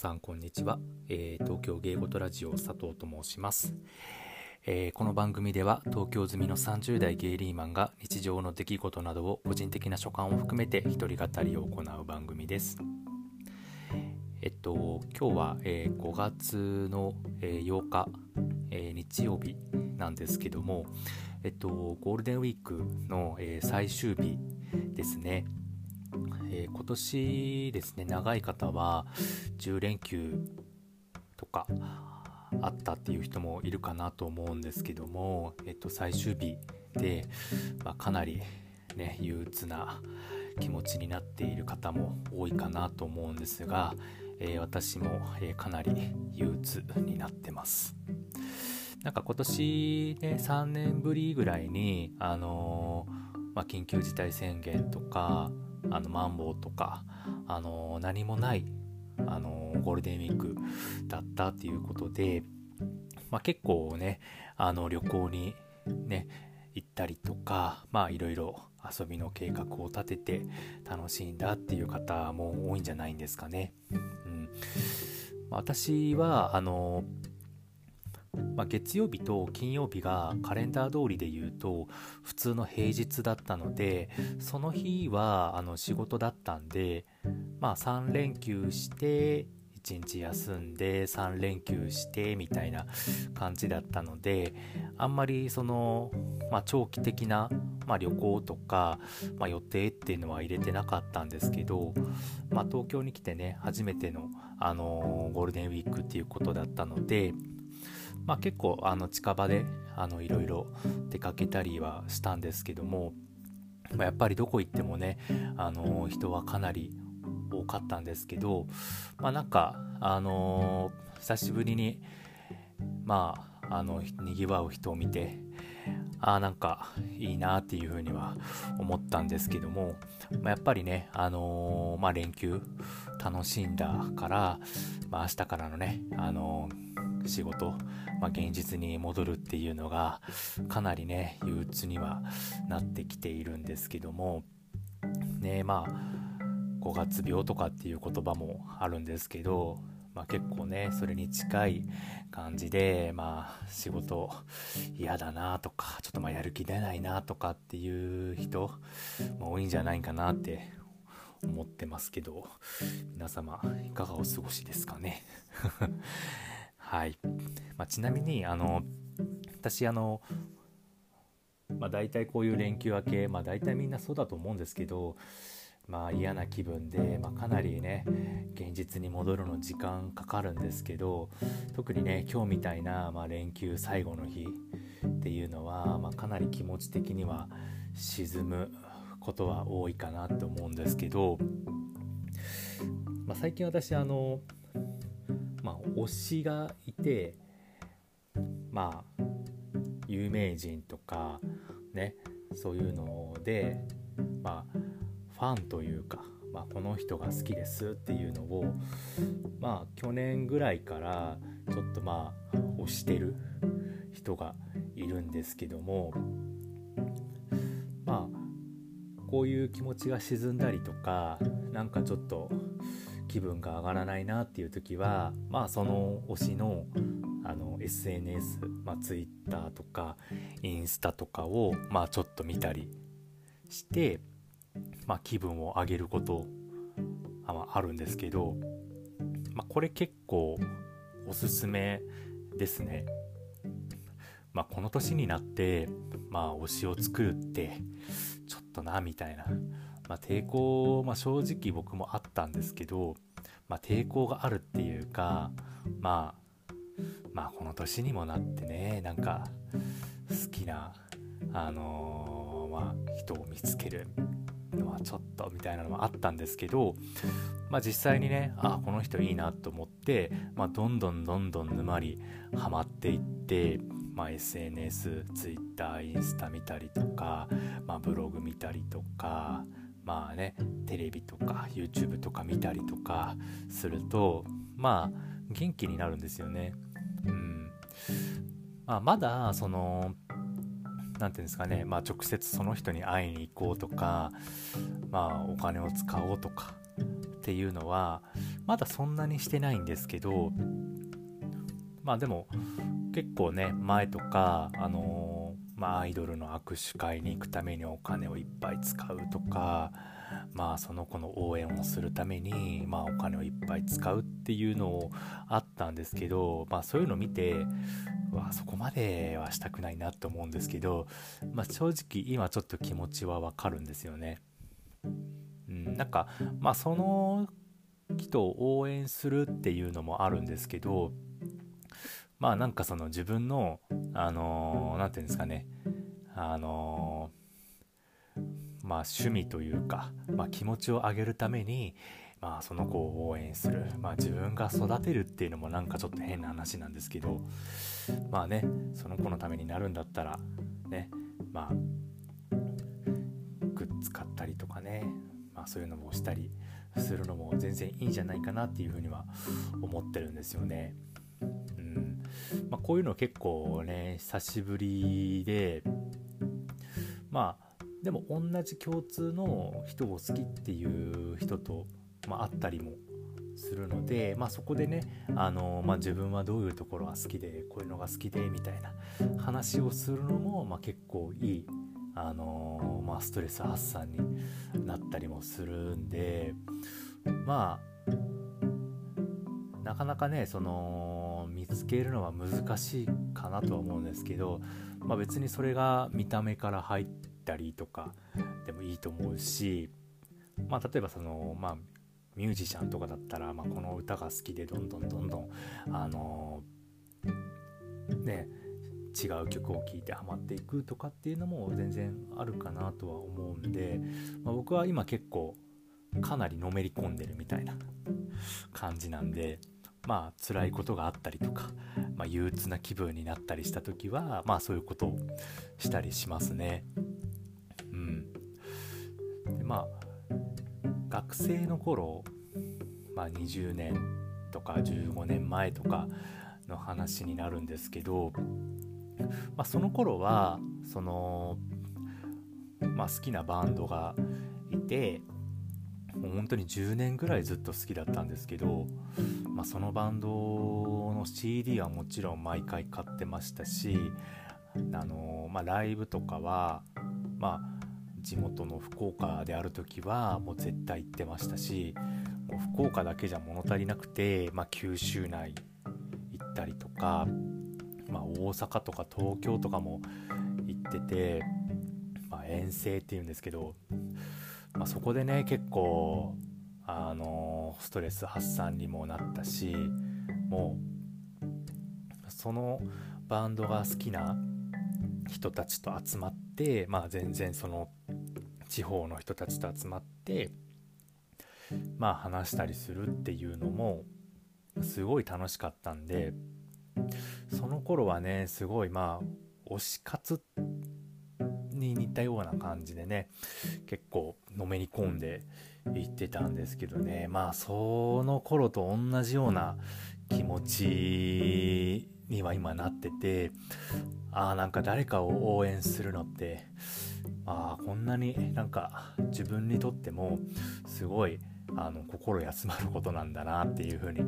さんこんにちは、えー、東京芸事ラジオ佐藤と申します、えー、この番組では東京済みの30代ゲイリーマンが日常の出来事などを個人的な所感を含めて一人語りを行う番組です。えっと今日は、えー、5月の、え8日、え日曜日なんですけどもえっとゴールデンウィークの、え最終日ですね。えー、今年ですね長い方は10連休とかあったっていう人もいるかなと思うんですけども、えっと、最終日で、まあ、かなりね憂鬱な気持ちになっている方も多いかなと思うんですが、えー、私も、えー、かなり憂鬱になってます。なんか今年ね3年ぶりぐらいにあのー、まあ、緊急事態宣言とかあのマンボウとか、あの何もない、あのゴールデンウィークだったっていうことで、まあ、結構ねあの旅行にね行ったりとかまあいろいろ遊びの計画を立てて楽しんだっていう方も多いんじゃないんですかね。うん、私はあのまあ、月曜日と金曜日がカレンダー通りで言うと普通の平日だったのでその日はあの仕事だったんで、まあ、3連休して1日休んで3連休してみたいな感じだったのであんまりその、まあ、長期的な、まあ、旅行とか、まあ、予定っていうのは入れてなかったんですけど、まあ東京に来てね初めての、あのー、ゴールデンウィークっていうことだったのでまあ、結構あの近場でいろいろ出かけたりはしたんですけども、まあ、やっぱりどこ行ってもねあの人はかなり多かったんですけど、まあ、なんかあのー、久しぶりにまああのにぎわう人を見てああなんかいいなっていうふうには思ったんですけども、まあ、やっぱりね、あのー、まあ、連休楽しんだから、まあ、明日からのね、あのー、仕事、まあ、現実に戻るっていうのがかなりね憂鬱にはなってきているんですけどもねまあ5月病とかっていう言葉もあるんですけどまあ、結構ねそれに近い感じでまあ仕事嫌だなとかちょっとまあやる気出ないなとかっていう人、まあ、多いんじゃないかなって思ってますけど皆様いかがお過ごしですかね？はい、まあ、ちなみにあの私あのまあ、大体こういう連休明け、まあ、大体みんなそうだと思うんですけどまあ、嫌な気分で、まあ、かなりね現実に戻るの時間かかるんですけど特にね今日みたいな、まあ、連休最後の日っていうのは、まあ、かなり気持ち的には沈むことは多いかなと思うんですけど、まあ、最近私あの、まあ、推しがいてまあ有名人とかねそういうのでまあファンというか、まあ、この人が好きですっていうのをまあ去年ぐらいからちょっとまあ推してる人がいるんですけどもまあこういう気持ちが沈んだりとかなんかちょっと気分が上がらないなっていう時はまあその推しのあの sns ま twitter とかインスタとかをまあちょっと見たりしてまあ、気分を上げることああるんですけど、まあ、これ結構おすすめですね。まあ、この年になって、まあ、推しを作るってちょっとなみたいな、まあ、抵抗、まあ、正直僕もあったんですけど、まあ、抵抗があるっていうか、まあ、まあこの年にもなってねなんか好きな、あのー、まあ、人を見つけるのはちょっとみたいなのもあったんですけど、まあ、実際にねあこの人いいなと思って、まあ、どんどんどんどん沼りハマっていって、まあ、SNS、Twitter、インスタ見たりとか、まあ、ブログ見たりとかまあねテレビとか YouTube とか見たりとかするとまあ元気になるんですよね。うんまあ、まだその何て言うんですかね、まあ、直接その人に会いに行こうとか、まあ、お金を使おうとかっていうのはまだそんなにしてないんですけどまあでも結構ね前とかあのー、まあアイドルの握手会に行くためにお金をいっぱい使うとかまあその子の応援をするためにまあお金をいっぱい使うっていうのをあったんですけどまあそういうのを見てわそこまではしたくないなと思うんですけど、まあ、正直今ちょっと気持ちはわかるんですよね。うん、なんかまあその人を応援するっていうのもあるんですけどまあなんかその自分のあの何、ー、て言うんですかねあのー、まあ趣味というか、まあ、気持ちを上げるためにまあその子を応援するまあ自分が育てるっていうのもなんかちょっと変な話なんですけどまあねその子のためになるんだったらねまあグッズ買ったりとかねまあそういうのもしたりするのも全然いいんじゃないかなっていうふうには思ってるんですよね。うん。まあ、こういうの結構ね久しぶりでまあでも同じ共通の人を好きっていう人と、まあ、あったりもするので、まあ、そこでね、あのまあ、自分はどういうところが好きでこういうのが好きでみたいな話をするのも、まあ、結構いい、あのまあ、ストレス発散になったりもするんでまあなかなかねその見つけるのは難しいかなとは思うんですけど、まあ、別にそれが見た目から入ったりとかでもいいと思うし、まあ、例えばその、まあ、ミュージシャンとかだったら、まあ、この歌が好きでどんどんどんどんあのー、ね違う曲を聴いてハマっていくとかっていうのも全然あるかなとは思うんで、まあ、僕は今結構かなりのめり込んでるみたいな感じなんでまあ辛いことがあったりとか、まあ、憂鬱な気分になったりした時はまあそういうことをしたりしますね。うん、でまあ学生の頃、まあ、20年とか15年前とかの話になるんですけど、まあ、その頃はその、まあ、好きなバンドがいてもう本当に10年ぐらいずっと好きだったんですけど、まあ、そのバンドの CD はもちろん毎回買ってましたしあの、まあ、ライブとかはまあ地元の福岡である時はもう絶対行ってましたしもう福岡だけじゃ物足りなくて、まあ、九州内行ったりとか、まあ、大阪とか東京とかも行ってて、まあ、遠征っていうんですけど、まあ、そこでね結構あのストレス発散にもなったしもうそのバンドが好きな人たちと集まって、まあ、全然その地方の人たちと集まってまあ話したりするっていうのもすごい楽しかったんでその頃はねすごいまあ推し活に似たような感じでね結構のめり込んでいってたんですけどね。まあその頃と同じような気持ちには今なっててああなんか誰かを応援するのってあこんなになんか自分にとってもすごいあの心休まることなんだなっていうふうに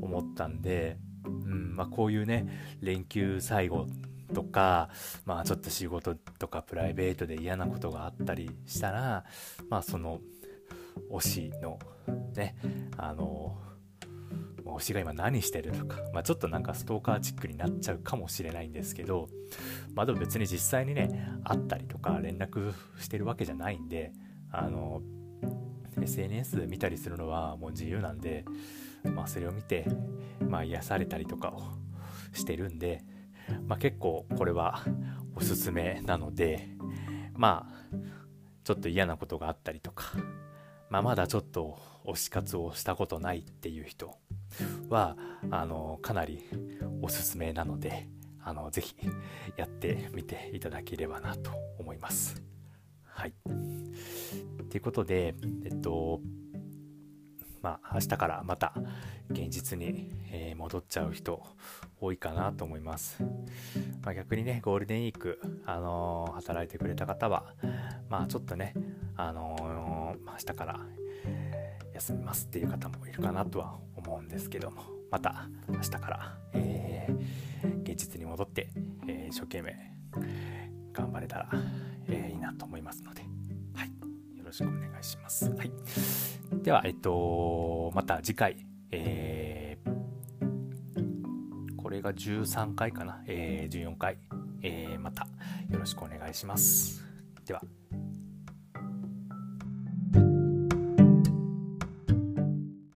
思ったんで、うんまあ、こういうね連休最後とか、まあ、ちょっと仕事とかプライベートで嫌なことがあったりしたら、まあ、その推しのねあの推しが今何してるのか、まあ、ちょっとなんかストーカーチックになっちゃうかもしれないんですけど、まあ、でも別に実際にね会ったりとか連絡してるわけじゃないんであの SNS 見たりするのはもう自由なんで、まあ、それを見て、まあ、癒されたりとかをしてるんで、まあ、結構これはおすすめなのでまあちょっと嫌なことがあったりとか、まあ、まだちょっと推し活をしたことないっていう人はあのかなりおすすめなのであのぜひやってみていただければなと思います。はい。ということで、えっと、まあ、明日からまた現実に、え、戻っちゃう人多いかなと思います。まあ、逆にね、ゴールデンウィーク、あのー、働いてくれた方は、まあ、ちょっとね、あのー、明日から休みますっていう方もいるかなとは思うんですけどもまた明日から、えー、現実に戻って、えー、一生懸命頑張れたら、えー、いいなと思いますので、はい、よろしくお願いします。はい、では、えっと、また次回、えー、これが13回かな、えー、14回、えー、またよろしくお願いします。では。